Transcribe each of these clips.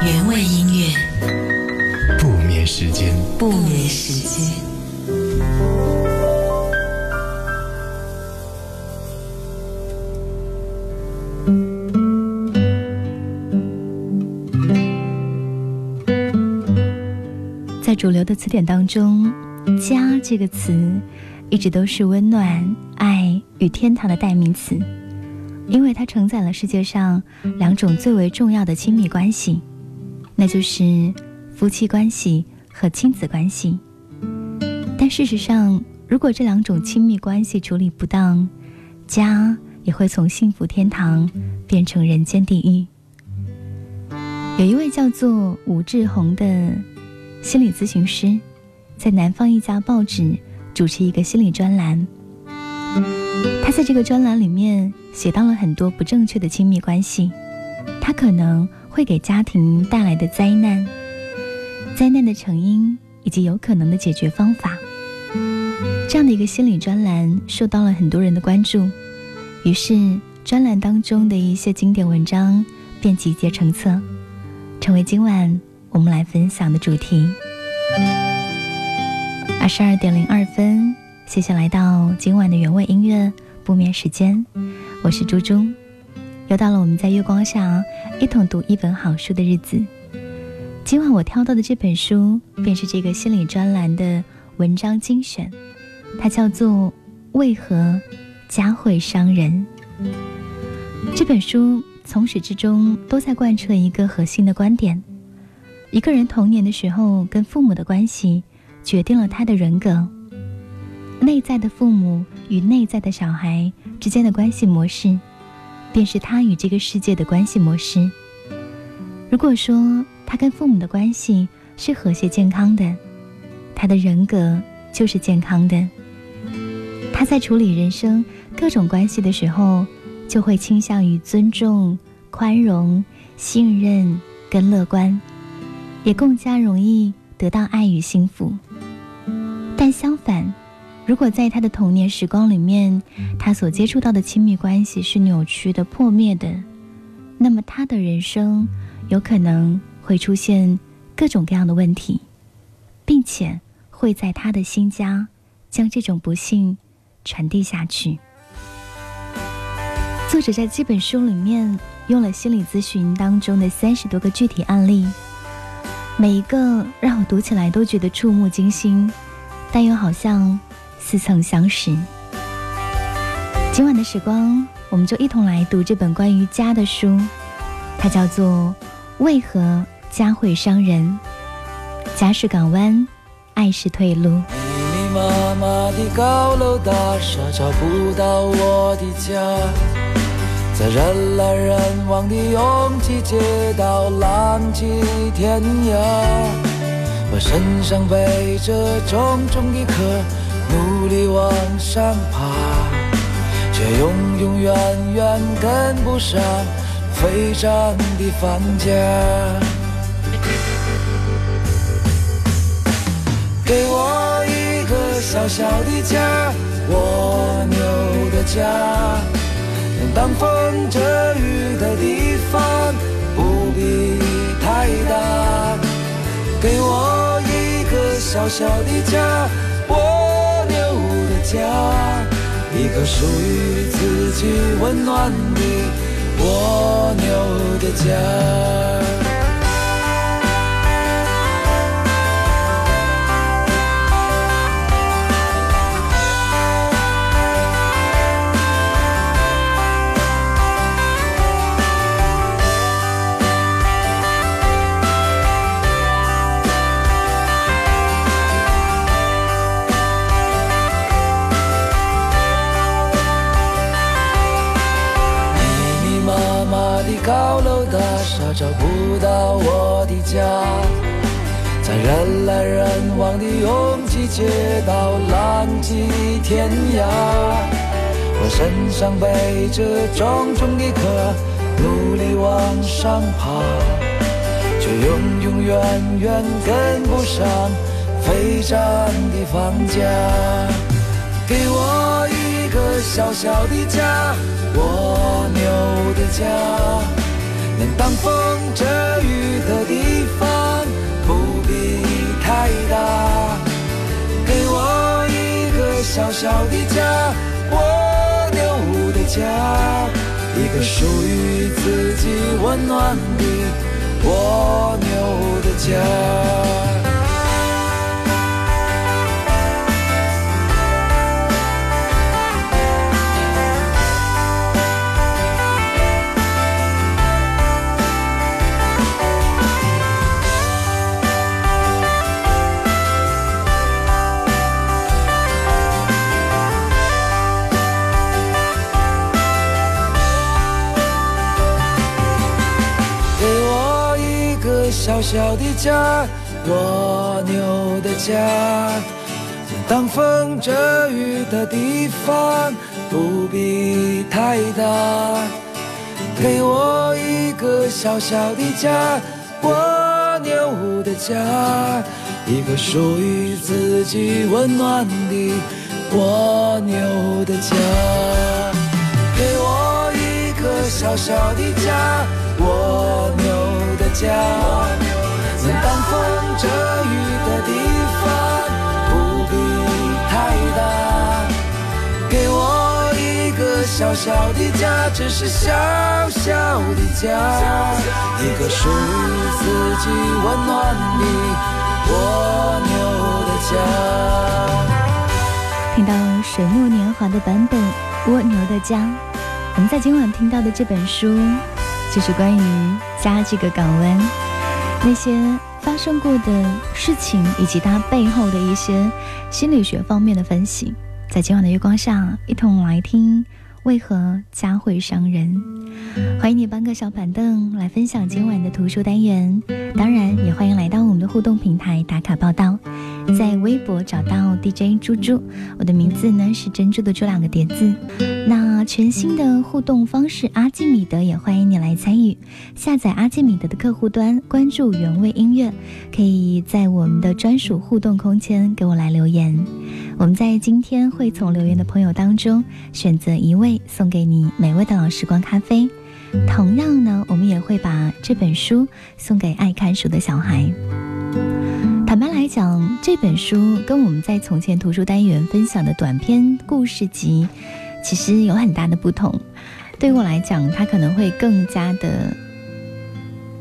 原味音乐，不眠时间，不眠时间。在主流的词典当中，“家”这个词一直都是温暖、爱与天堂的代名词。因为它承载了世界上两种最为重要的亲密关系，那就是夫妻关系和亲子关系。但事实上，如果这两种亲密关系处理不当，家也会从幸福天堂变成人间地狱。有一位叫做吴志宏的心理咨询师，在南方一家报纸主持一个心理专栏。他在这个专栏里面写到了很多不正确的亲密关系，他可能会给家庭带来的灾难、灾难的成因以及有可能的解决方法。这样的一个心理专栏受到了很多人的关注，于是专栏当中的一些经典文章便集结成册，成为今晚我们来分享的主题。二十二点零二分。谢谢来到今晚的原味音乐不眠时间，我是猪猪，又到了我们在月光下一同读一本好书的日子。今晚我挑到的这本书便是这个心理专栏的文章精选，它叫做《为何家会伤人》。这本书从始至终都在贯彻一个核心的观点：一个人童年的时候跟父母的关系，决定了他的人格。内在的父母与内在的小孩之间的关系模式，便是他与这个世界的关系模式。如果说他跟父母的关系是和谐健康的，他的人格就是健康的。他在处理人生各种关系的时候，就会倾向于尊重、宽容、信任跟乐观，也更加容易得到爱与幸福。但相反，如果在他的童年时光里面，他所接触到的亲密关系是扭曲的、破灭的，那么他的人生有可能会出现各种各样的问题，并且会在他的新家将这种不幸传递下去。作者在这本书里面用了心理咨询当中的三十多个具体案例，每一个让我读起来都觉得触目惊心，但又好像。似曾相识。今晚的时光，我们就一同来读这本关于家的书，它叫做《为何家会伤人》。家是港湾，爱是退路。密密麻麻的高楼大厦找不到我的家，在人来人往的拥挤街道浪迹天涯，我身上背着重重的壳。努力往上爬，却永永远远跟不上飞涨的房价。给我一个小小的家，蜗牛的家，能挡风遮雨的地方不必太大。给我一个小小的家，我。家，一个属于自己温暖的蜗牛的家。重重的壳，努力往上爬，却永永远远跟不上飞涨的房价。给我一个小小的家，蜗牛的家，能挡风遮雨的地方不必太大。给我一个小小的家。家，一个属于自己温暖的蜗牛的家。的家，蜗牛的家，挡风遮雨的地方不必太大。给我一个小小的家，蜗牛的家，一个属于自己温暖的蜗牛的家。给我一个小小的家，蜗牛的家。挡风遮雨的地方不必太大，给我一个小小的家，只是小小的家，一个属于自己温暖的蜗牛的家。听到水木年华的版本《蜗牛的家》，我们在今晚听到的这本书，就是关于家这个港湾。那些发生过的事情，以及它背后的一些心理学方面的分析，在今晚的月光下，一同来听。为何家会伤人？欢迎你搬个小板凳来分享今晚的图书单元，当然也欢迎来到我们的互动平台打卡报道。在微博找到 DJ 猪猪，我的名字呢是珍珠的这两个叠字。那全新的互动方式，阿基米德也欢迎你来参与。下载阿基米德的客户端，关注原味音乐，可以在我们的专属互动空间给我来留言。我们在今天会从留言的朋友当中选择一位，送给你美味的老时光咖啡。同样呢，我们也会把这本书送给爱看书的小孩。坦白来讲，这本书跟我们在从前图书单元分享的短篇故事集，其实有很大的不同。对我来讲，它可能会更加的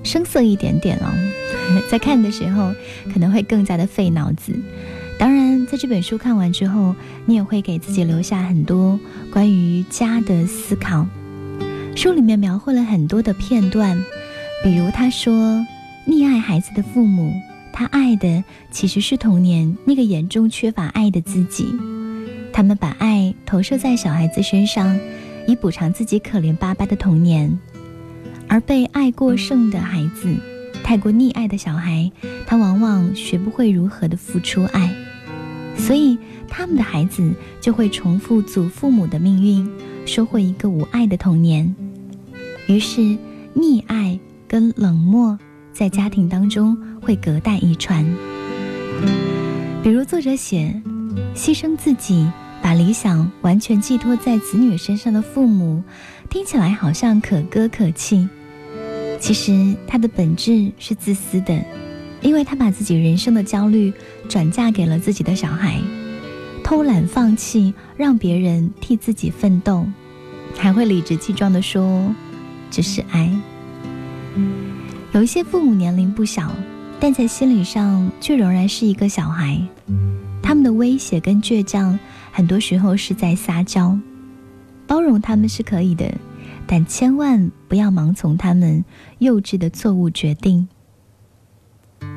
生涩一点点哦，在看的时候可能会更加的费脑子。当然，在这本书看完之后，你也会给自己留下很多关于家的思考。书里面描绘了很多的片段，比如他说，溺爱孩子的父母。他爱的其实是童年那个严重缺乏爱的自己，他们把爱投射在小孩子身上，以补偿自己可怜巴巴的童年。而被爱过剩的孩子，太过溺爱的小孩，他往往学不会如何的付出爱，所以他们的孩子就会重复祖父母的命运，收获一个无爱的童年。于是，溺爱跟冷漠在家庭当中。会隔代遗传，比如作者写，牺牲自己，把理想完全寄托在子女身上的父母，听起来好像可歌可泣。其实他的本质是自私的，因为他把自己人生的焦虑转嫁给了自己的小孩，偷懒放弃，让别人替自己奋斗，还会理直气壮地说这是爱。有一些父母年龄不小。但在心理上却仍然是一个小孩，他们的威胁跟倔强，很多时候是在撒娇。包容他们是可以的，但千万不要盲从他们幼稚的错误决定。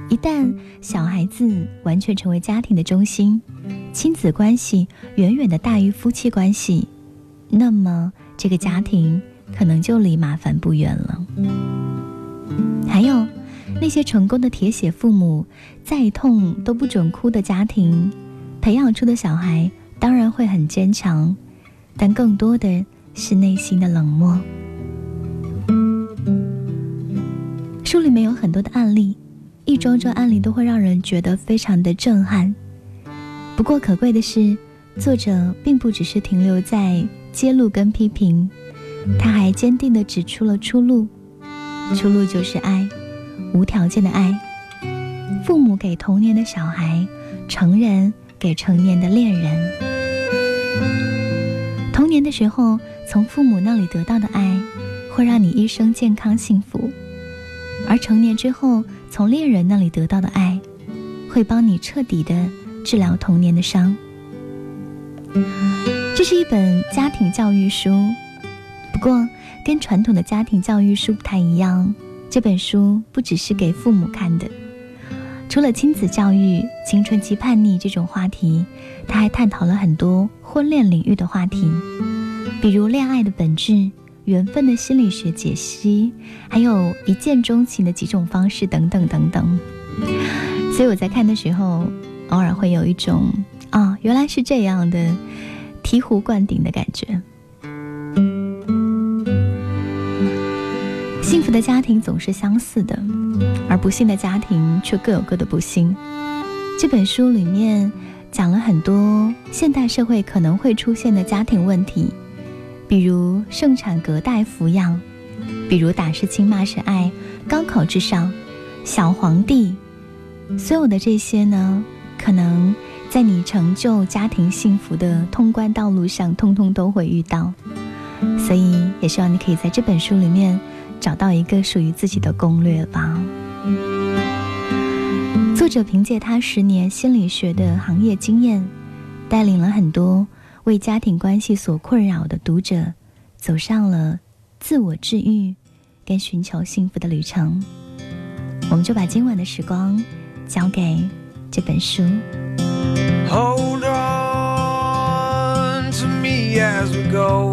一旦小孩子完全成为家庭的中心，亲子关系远远的大于夫妻关系，那么这个家庭可能就离麻烦不远了。还有。那些成功的铁血父母，再痛都不准哭的家庭，培养出的小孩当然会很坚强，但更多的是内心的冷漠。书里面有很多的案例，一桩桩案例都会让人觉得非常的震撼。不过可贵的是，作者并不只是停留在揭露跟批评，他还坚定的指出了出路，出路就是爱。无条件的爱，父母给童年的小孩，成人给成年的恋人。童年的时候从父母那里得到的爱，会让你一生健康幸福；而成年之后从恋人那里得到的爱，会帮你彻底的治疗童年的伤。这是一本家庭教育书，不过跟传统的家庭教育书不太一样。这本书不只是给父母看的，除了亲子教育、青春期叛逆这种话题，他还探讨了很多婚恋领域的话题，比如恋爱的本质、缘分的心理学解析，还有一见钟情的几种方式等等等等。所以我在看的时候，偶尔会有一种。啊，原来是这样的，醍醐灌顶的感觉。幸福的家庭总是相似的，而不幸的家庭却各有各的不幸。这本书里面讲了很多现代社会可能会出现的家庭问题，比如盛产隔代抚养，比如打是亲骂是爱，高考至上，小皇帝，所有的这些呢，可能。在你成就家庭幸福的通关道路上，通通都会遇到，所以也希望你可以在这本书里面找到一个属于自己的攻略吧。作者凭借他十年心理学的行业经验，带领了很多为家庭关系所困扰的读者，走上了自我治愈跟寻求幸福的旅程。我们就把今晚的时光交给这本书。Hold on to me as we go.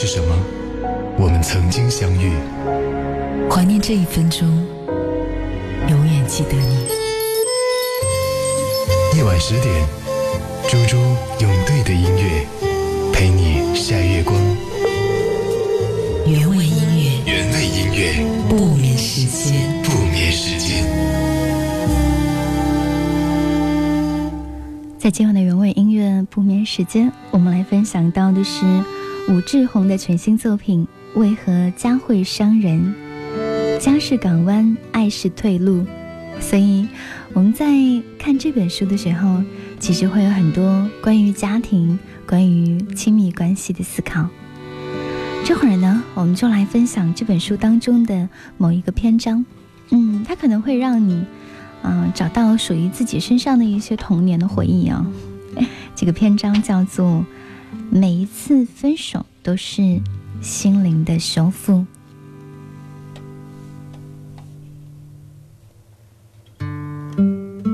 是什么，我们曾经相遇。怀念这一分钟，永远记得你。夜晚十点，猪猪用对的音乐陪你晒月光。原味音乐，原味音乐，不眠时间。不眠时间。在今晚的原味音乐不眠时间，我们来分享到的是武志红的全新作品《为何家会伤人》。家是港湾，爱是退路，所以我们在看这本书的时候，其实会有很多关于家庭、关于亲密关系的思考。这会儿呢，我们就来分享这本书当中的某一个篇章。嗯，它可能会让你，嗯、找到属于自己身上的一些童年的回忆啊。这个篇章叫做“每一次分手都是心灵的修复”。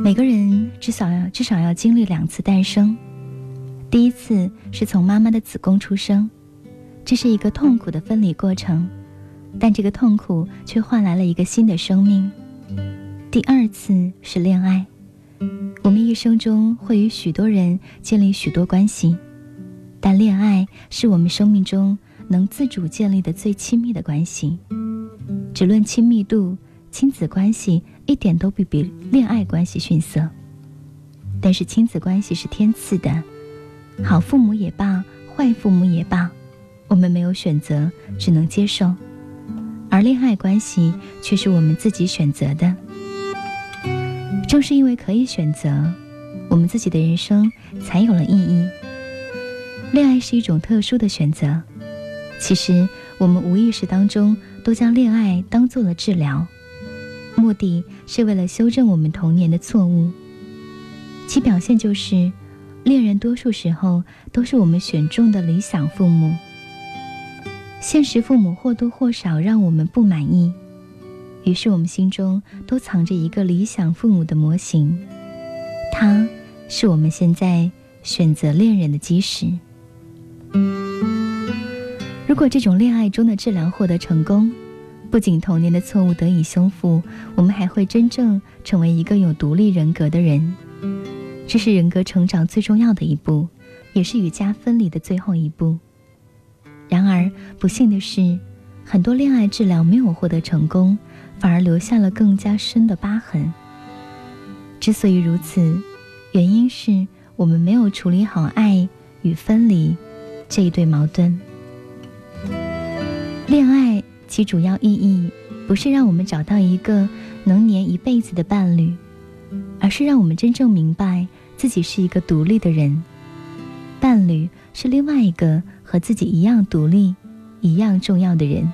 每个人至少要至少要经历两次诞生，第一次是从妈妈的子宫出生，这是一个痛苦的分离过程，但这个痛苦却换来了一个新的生命。第二次是恋爱，我们一生中会与许多人建立许多关系，但恋爱是我们生命中能自主建立的最亲密的关系。只论亲密度，亲子关系一点都不比恋爱关系逊色。但是亲子关系是天赐的，好父母也罢，坏父母也罢，我们没有选择，只能接受。而恋爱关系却是我们自己选择的。正是因为可以选择，我们自己的人生才有了意义。恋爱是一种特殊的选择。其实我们无意识当中都将恋爱当做了治疗，目的是为了修正我们童年的错误。其表现就是，恋人多数时候都是我们选中的理想父母。现实父母或多或少让我们不满意，于是我们心中都藏着一个理想父母的模型，它是我们现在选择恋人的基石。如果这种恋爱中的治疗获得成功，不仅童年的错误得以修复，我们还会真正成为一个有独立人格的人。这是人格成长最重要的一步，也是与家分离的最后一步。然而，不幸的是，很多恋爱治疗没有获得成功，反而留下了更加深的疤痕。之所以如此，原因是我们没有处理好爱与分离这一对矛盾。恋爱其主要意义不是让我们找到一个能黏一辈子的伴侣，而是让我们真正明白自己是一个独立的人，伴侣是另外一个和自己一样独立、一样重要的人，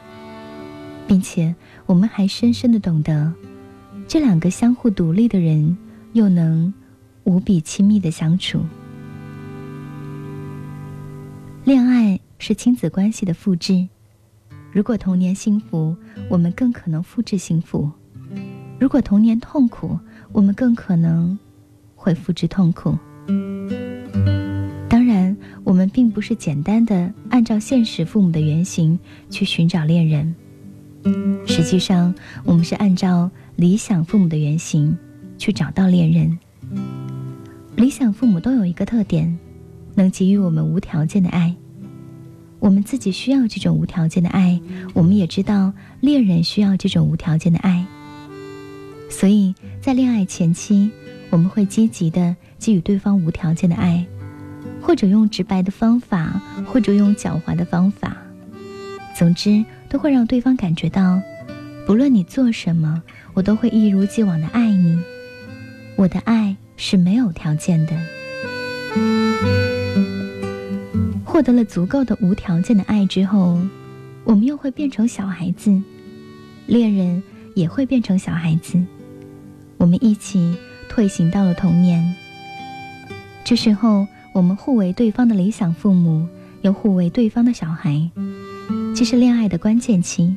并且我们还深深的懂得，这两个相互独立的人又能无比亲密的相处。恋爱是亲子关系的复制。如果童年幸福，我们更可能复制幸福；如果童年痛苦，我们更可能会复制痛苦。当然，我们并不是简单的按照现实父母的原型去寻找恋人，实际上，我们是按照理想父母的原型去找到恋人。理想父母都有一个特点，能给予我们无条件的爱。我们自己需要这种无条件的爱，我们也知道恋人需要这种无条件的爱。所以在恋爱前期，我们会积极的给予对方无条件的爱，或者用直白的方法，或者用狡猾的方法，总之都会让对方感觉到，不论你做什么，我都会一如既往的爱你。我的爱是没有条件的。获得了足够的无条件的爱之后，我们又会变成小孩子，恋人也会变成小孩子，我们一起退行到了童年。这时候，我们互为对方的理想父母，又互为对方的小孩，这是恋爱的关键期。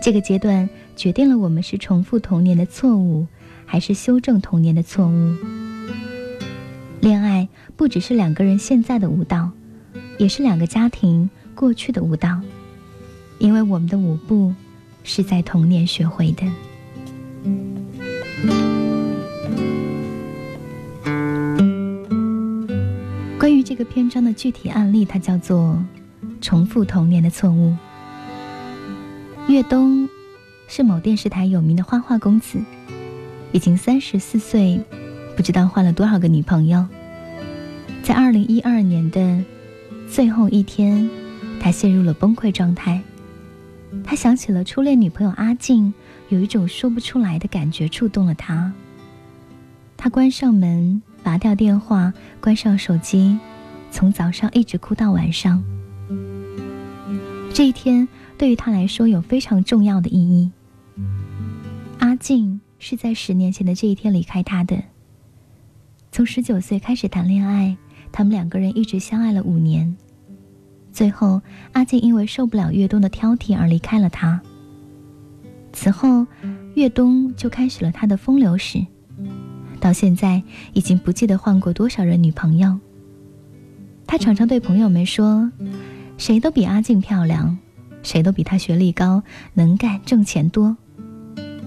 这个阶段决定了我们是重复童年的错误，还是修正童年的错误。恋爱不只是两个人现在的舞蹈，也是两个家庭过去的舞蹈，因为我们的舞步是在童年学会的。关于这个篇章的具体案例，它叫做“重复童年的错误”。岳东是某电视台有名的花花公子，已经三十四岁，不知道换了多少个女朋友。在二零一二年的最后一天，他陷入了崩溃状态。他想起了初恋女朋友阿静，有一种说不出来的感觉触动了他。他关上门。拔掉电话，关上手机，从早上一直哭到晚上。这一天对于他来说有非常重要的意义。阿静是在十年前的这一天离开他的。从十九岁开始谈恋爱，他们两个人一直相爱了五年。最后，阿静因为受不了岳东的挑剔而离开了他。此后，岳东就开始了他的风流史。到现在已经不记得换过多少人女朋友。他常常对朋友们说：“谁都比阿静漂亮，谁都比她学历高、能干、挣钱多。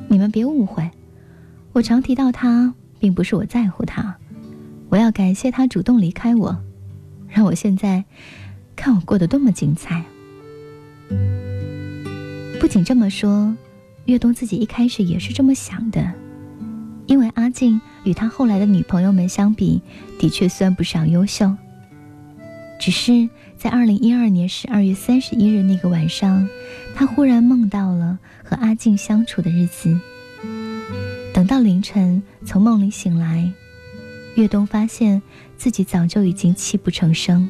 你们别误会，我常提到她，并不是我在乎她，我要感谢他主动离开我，让我现在看我过得多么精彩。”不仅这么说，岳东自己一开始也是这么想的，因为阿静。与他后来的女朋友们相比，的确算不上优秀。只是在二零一二年十二月三十一日那个晚上，他忽然梦到了和阿静相处的日子。等到凌晨从梦里醒来，岳东发现自己早就已经泣不成声。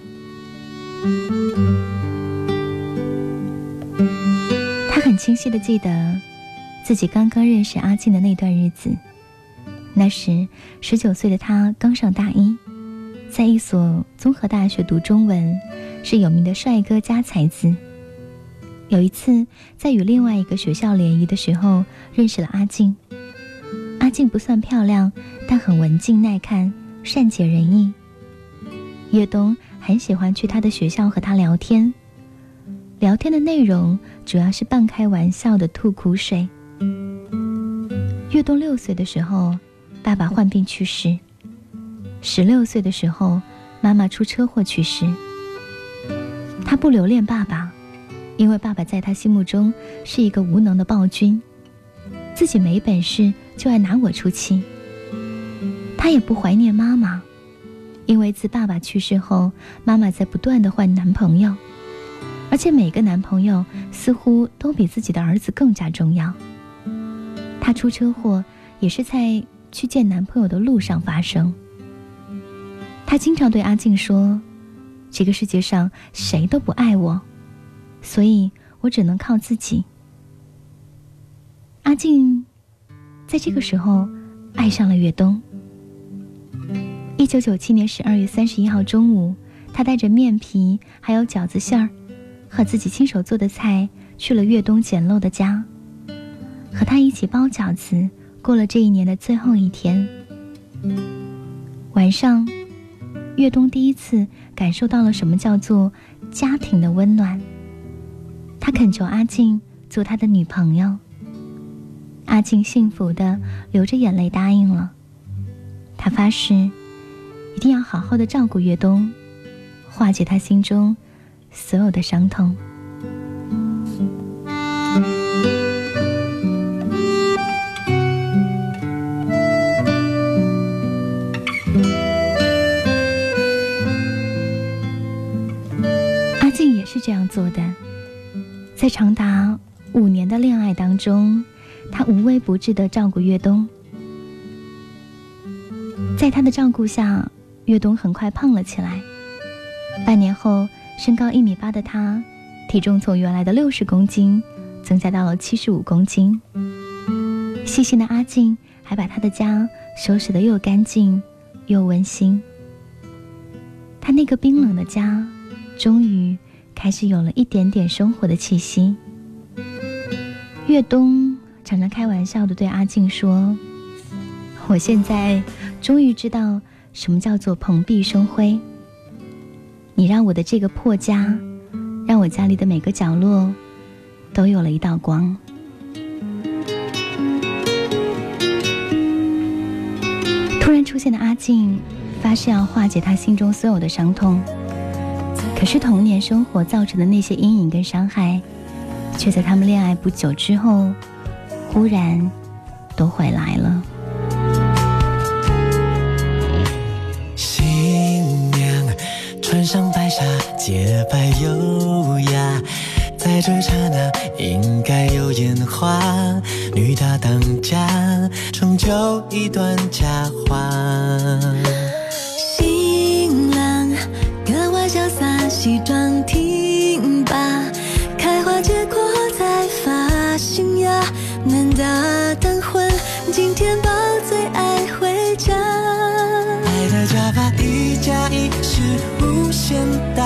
他很清晰的记得，自己刚刚认识阿静的那段日子。那时，十九岁的他刚上大一，在一所综合大学读中文，是有名的帅哥加才子。有一次，在与另外一个学校联谊的时候，认识了阿静。阿静不算漂亮，但很文静耐看，善解人意。岳东很喜欢去他的学校和他聊天，聊天的内容主要是半开玩笑的吐苦水。岳东六岁的时候。爸爸患病去世，十六岁的时候，妈妈出车祸去世。他不留恋爸爸，因为爸爸在他心目中是一个无能的暴君，自己没本事就爱拿我出气。他也不怀念妈妈，因为自爸爸去世后，妈妈在不断的换男朋友，而且每个男朋友似乎都比自己的儿子更加重要。他出车祸也是在。去见男朋友的路上发生。他经常对阿静说：“这个世界上谁都不爱我，所以我只能靠自己。”阿静在这个时候爱上了岳东。一九九七年十二月三十一号中午，他带着面皮还有饺子馅儿和自己亲手做的菜去了越冬简陋的家，和他一起包饺子。过了这一年的最后一天，晚上，越冬第一次感受到了什么叫做家庭的温暖。他恳求阿静做他的女朋友。阿静幸福的流着眼泪答应了。他发誓，一定要好好的照顾岳东，化解他心中所有的伤痛。阿静也是这样做的，在长达五年的恋爱当中，他无微不至的照顾岳东。在他的照顾下，岳东很快胖了起来。半年后，身高一米八的他，体重从原来的六十公斤增加到了七十五公斤。细心的阿静还把他的家收拾得又干净又温馨。他那个冰冷的家，终于。开始有了一点点生活的气息。岳东常常开玩笑的对阿静说：“我现在终于知道什么叫做蓬荜生辉。你让我的这个破家，让我家里的每个角落都有了一道光。”突然出现的阿静，发誓要化解他心中所有的伤痛。可是童年生活造成的那些阴影跟伤害，却在他们恋爱不久之后，忽然都回来了。上白纱，洁白优雅，在这刹那应该有烟花。女大当家，成就一段佳话。新郎格外潇洒，西装挺拔，开花结果在发新芽，男大当婚，今天无限大，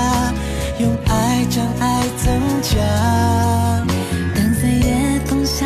用爱将爱增加。当岁月风沙，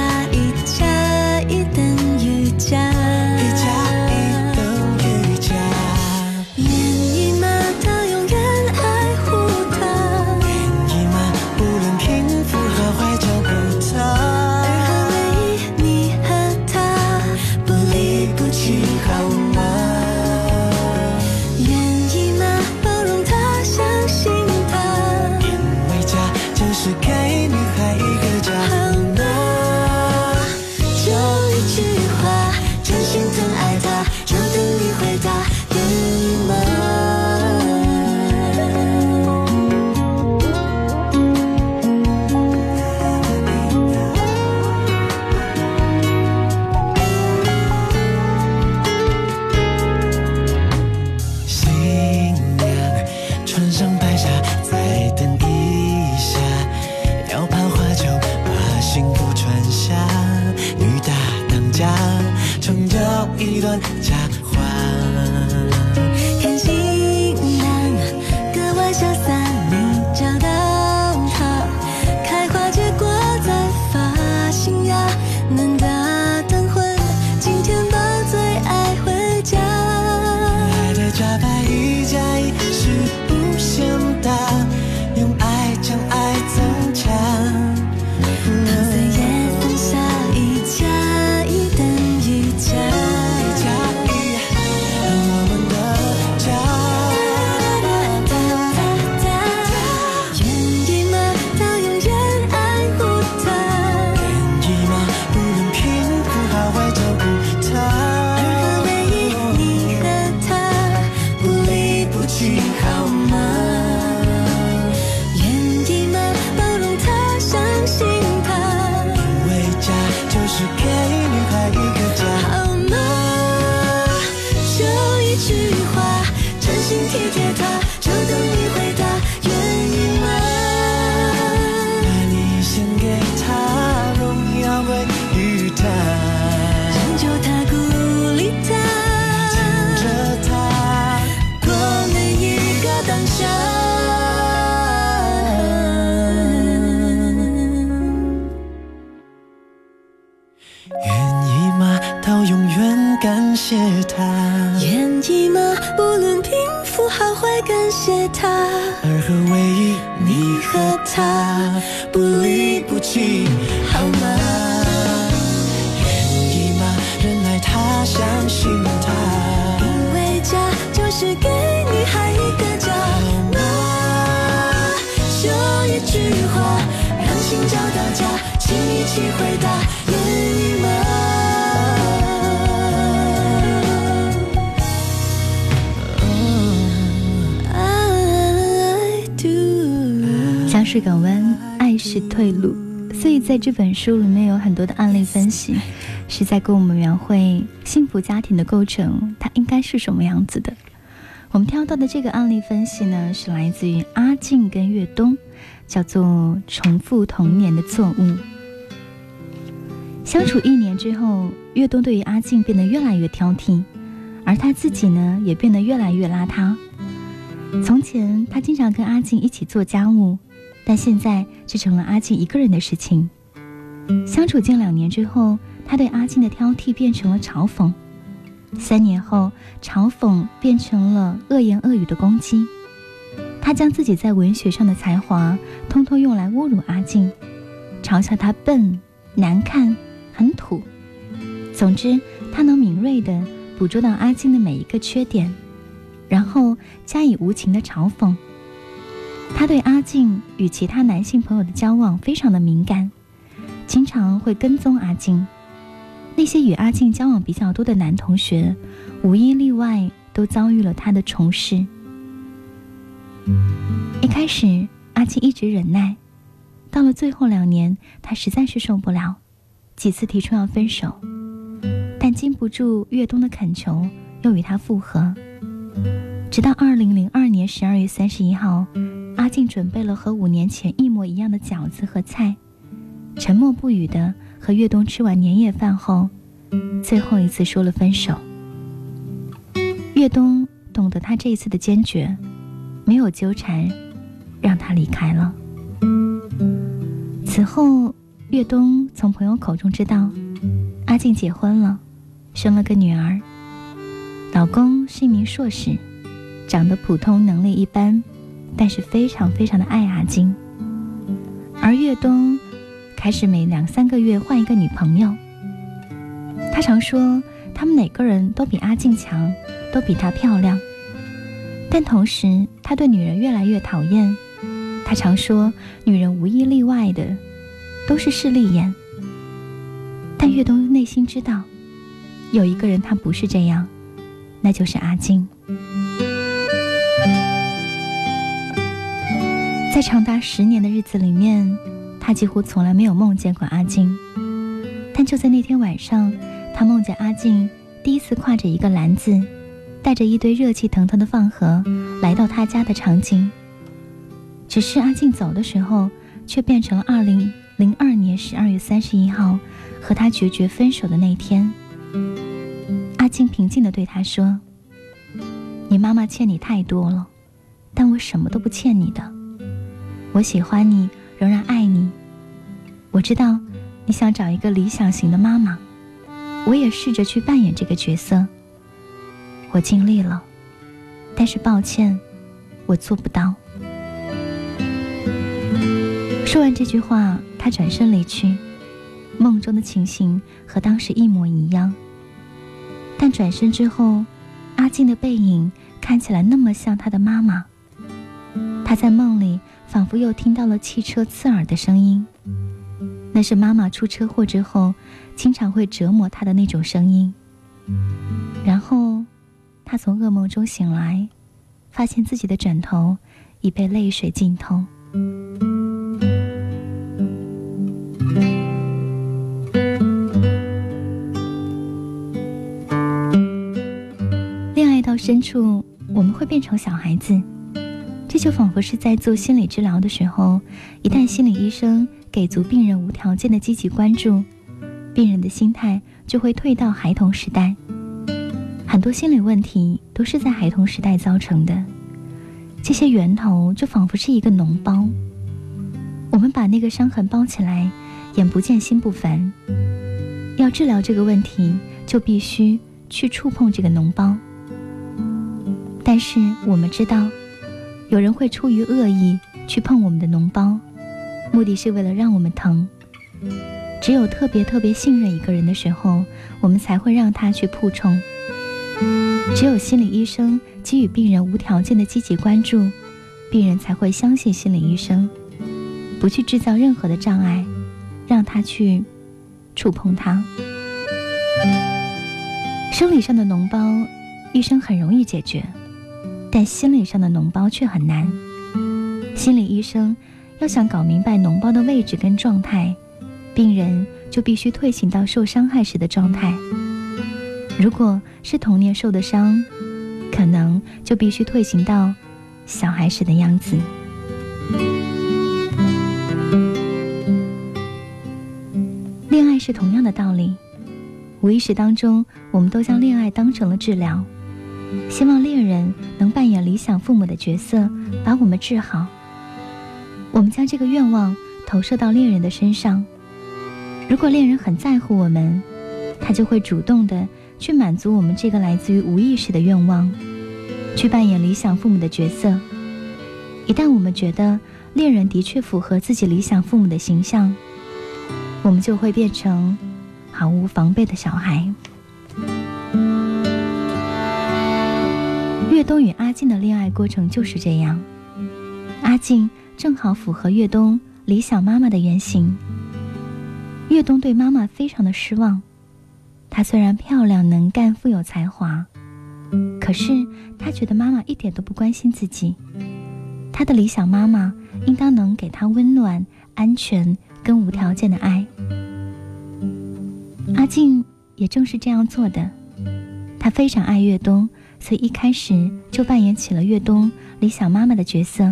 这本书里面有很多的案例分析，是在跟我们描绘幸福家庭的构成，它应该是什么样子的。我们挑到的这个案例分析呢，是来自于阿静跟岳东，叫做“重复童年的错误”。相处一年之后，岳东对于阿静变得越来越挑剔，而他自己呢，也变得越来越邋遢。从前，他经常跟阿静一起做家务，但现在却成了阿静一个人的事情。相处近两年之后，他对阿静的挑剔变成了嘲讽；三年后，嘲讽变成了恶言恶语的攻击。他将自己在文学上的才华，通通用来侮辱阿静，嘲笑她笨、难看、很土。总之，他能敏锐地捕捉到阿静的每一个缺点，然后加以无情的嘲讽。他对阿静与其他男性朋友的交往非常的敏感，经常会跟踪阿静。那些与阿静交往比较多的男同学，无一例外都遭遇了他的重视。一开始，阿静一直忍耐，到了最后两年，他实在是受不了，几次提出要分手，但经不住岳东的恳求，又与他复合。直到二零零二年十二月三十一号，阿静准备了和五年前一模一样的饺子和菜，沉默不语的和岳东吃完年夜饭后，最后一次说了分手。岳东懂得他这一次的坚决。没有纠缠，让他离开了。此后，岳东从朋友口中知道，阿静结婚了，生了个女儿。老公是一名硕士，长得普通，能力一般，但是非常非常的爱阿静。而岳东开始每两三个月换一个女朋友。他常说，他们哪个人都比阿静强，都比她漂亮。但同时，他对女人越来越讨厌。他常说，女人无一例外的都是势利眼。但岳东内心知道，有一个人他不是这样，那就是阿静。在长达十年的日子里面，他几乎从来没有梦见过阿静。但就在那天晚上，他梦见阿静第一次挎着一个篮子。带着一堆热气腾腾的饭盒来到他家的场景，只是阿静走的时候，却变成了二零零二年十二月三十一号和他决绝分手的那天。阿静平静地对他说：“你妈妈欠你太多了，但我什么都不欠你的。我喜欢你，仍然爱你。我知道你想找一个理想型的妈妈，我也试着去扮演这个角色。”我尽力了，但是抱歉，我做不到。说完这句话，他转身离去。梦中的情形和当时一模一样，但转身之后，阿静的背影看起来那么像他的妈妈。他在梦里仿佛又听到了汽车刺耳的声音，那是妈妈出车祸之后经常会折磨他的那种声音。然后。他从噩梦中醒来，发现自己的枕头已被泪水浸透。恋爱到深处，我们会变成小孩子，这就仿佛是在做心理治疗的时候，一旦心理医生给足病人无条件的积极关注，病人的心态就会退到孩童时代。很多心理问题都是在孩童时代造成的，这些源头就仿佛是一个脓包，我们把那个伤痕包起来，眼不见心不烦。要治疗这个问题，就必须去触碰这个脓包。但是我们知道，有人会出于恶意去碰我们的脓包，目的是为了让我们疼。只有特别特别信任一个人的时候，我们才会让他去触。只有心理医生给予病人无条件的积极关注，病人才会相信心理医生，不去制造任何的障碍，让他去触碰他。生理上的脓包，医生很容易解决，但心理上的脓包却很难。心理医生要想搞明白脓包的位置跟状态，病人就必须退行到受伤害时的状态。如果是童年受的伤，可能就必须退行到小孩时的样子。恋爱是同样的道理，无意识当中，我们都将恋爱当成了治疗，希望恋人能扮演理想父母的角色，把我们治好。我们将这个愿望投射到恋人的身上，如果恋人很在乎我们，他就会主动的去满足我们这个来自于无意识的愿望，去扮演理想父母的角色。一旦我们觉得恋人的确符合自己理想父母的形象，我们就会变成毫无防备的小孩。岳东与阿静的恋爱过程就是这样，阿静正好符合岳东理想妈妈的原型。岳东对妈妈非常的失望，她虽然漂亮能干、富有才华，可是她觉得妈妈一点都不关心自己。她的理想妈妈应当能给她温暖、安全跟无条件的爱。阿静也正是这样做的，她非常爱岳东，所以一开始就扮演起了岳东理想妈妈的角色，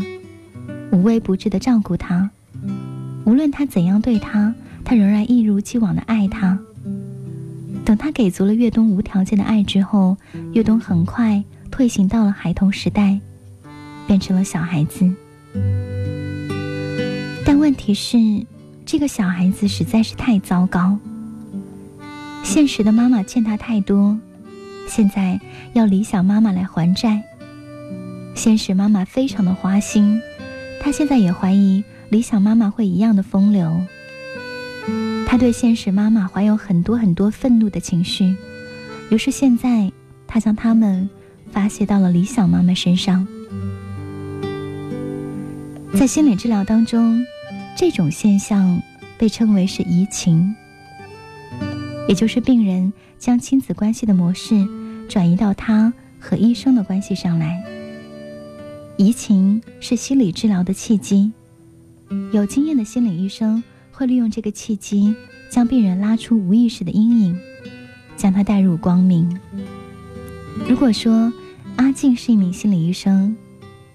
无微不至的照顾他。无论他怎样对他，他仍然一如既往的爱他。等他给足了岳东无条件的爱之后，岳东很快退行到了孩童时代，变成了小孩子。但问题是，这个小孩子实在是太糟糕。现实的妈妈欠他太多，现在要理想妈妈来还债。现实妈妈非常的花心，她现在也怀疑理想妈妈会一样的风流。他对现实妈妈怀有很多很多愤怒的情绪，于是现在他将他们发泄到了理想妈妈身上。在心理治疗当中，这种现象被称为是移情，也就是病人将亲子关系的模式转移到他和医生的关系上来。移情是心理治疗的契机，有经验的心理医生会利用这个契机，将病人拉出无意识的阴影，将他带入光明。如果说阿静是一名心理医生，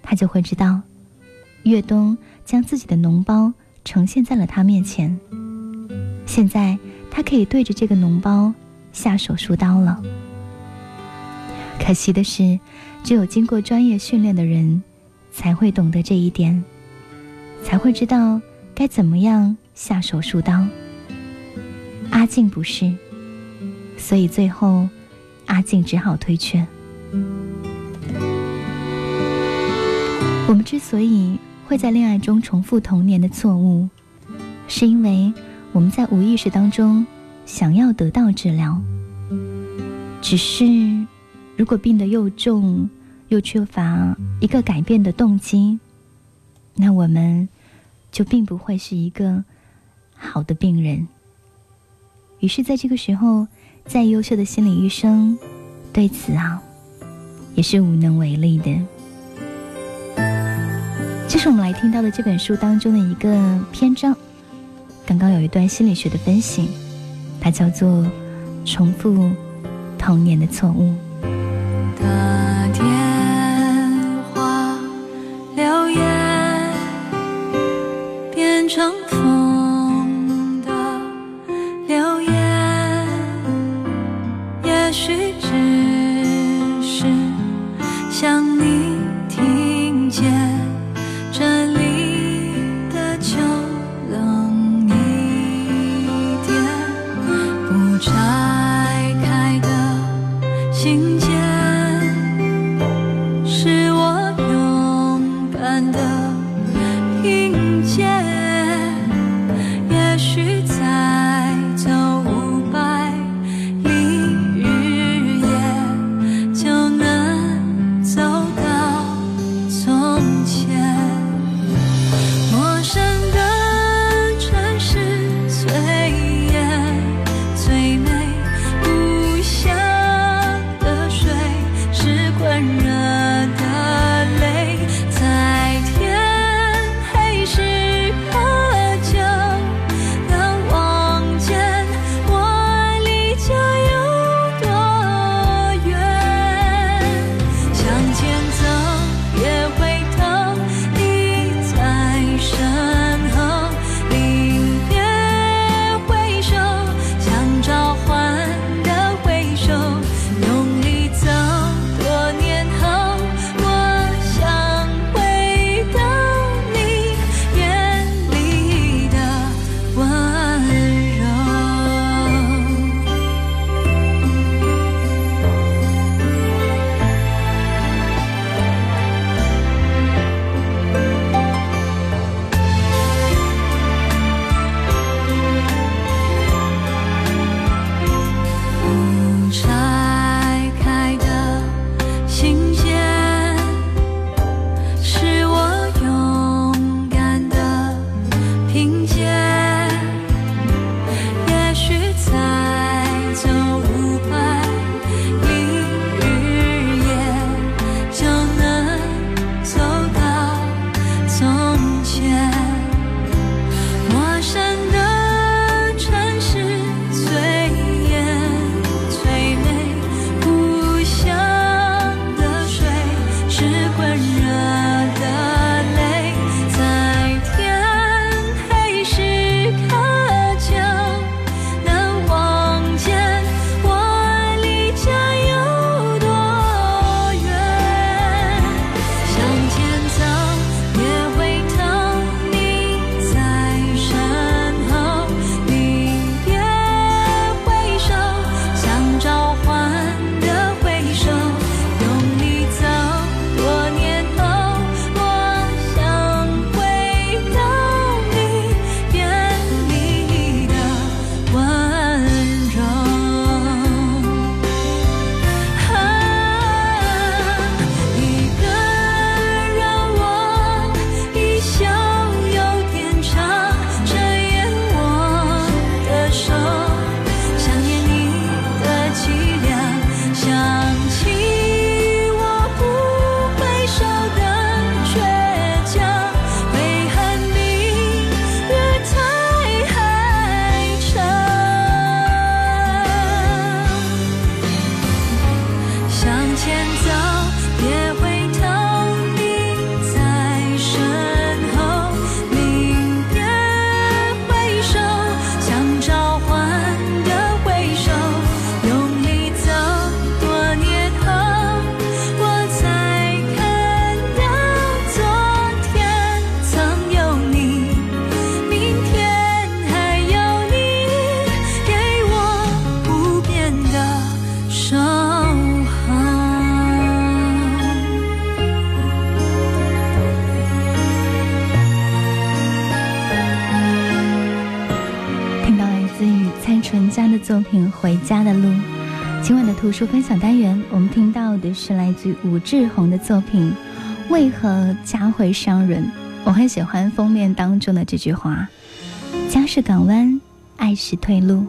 他就会知道。岳东将自己的脓包呈现在了他面前，现在他可以对着这个脓包下手术刀了。可惜的是，只有经过专业训练的人才会懂得这一点，才会知道该怎么样下手术刀。阿静不是，所以最后阿静只好退却。我们之所以会在恋爱中重复童年的错误，是因为我们在无意识当中想要得到治疗。只是，如果病得又重，又缺乏一个改变的动机，那我们就并不会是一个好的病人。于是，在这个时候，再优秀的心理医生对此啊，也是无能为力的。这是我们来听到的这本书当中的一个篇章。刚刚有一段心理学的分析，它叫做“重复童年的错误”。书分享单元，我们听到的是来自武志红的作品《为何家会伤人》。我很喜欢封面当中的这句话：“家是港湾，爱是退路。”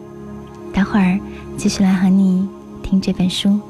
待会儿继续来和你听这本书。